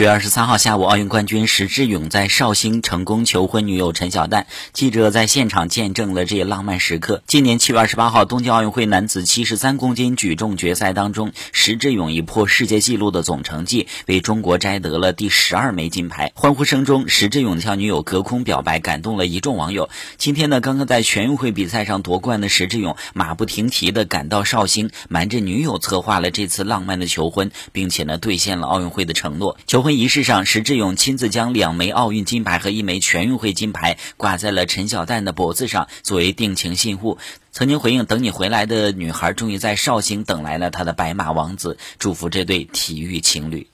九月二十三号下午，奥运冠军石智勇在绍兴成功求婚女友陈晓丹。记者在现场见证了这一浪漫时刻。今年七月二十八号，东京奥运会男子七十三公斤举重决赛当中，石智勇以破世界纪录的总成绩，为中国摘得了第十二枚金牌。欢呼声中，石智勇向女友隔空表白，感动了一众网友。今天呢，刚刚在全运会比赛上夺冠的石智勇，马不停蹄地赶到绍兴，瞒着女友策划了这次浪漫的求婚，并且呢，兑现了奥运会的承诺。求婚仪式上，石智勇亲自将两枚奥运金牌和一枚全运会金牌挂在了陈小丹的脖子上，作为定情信物。曾经回应“等你回来”的女孩，终于在绍兴等来了她的白马王子，祝福这对体育情侣。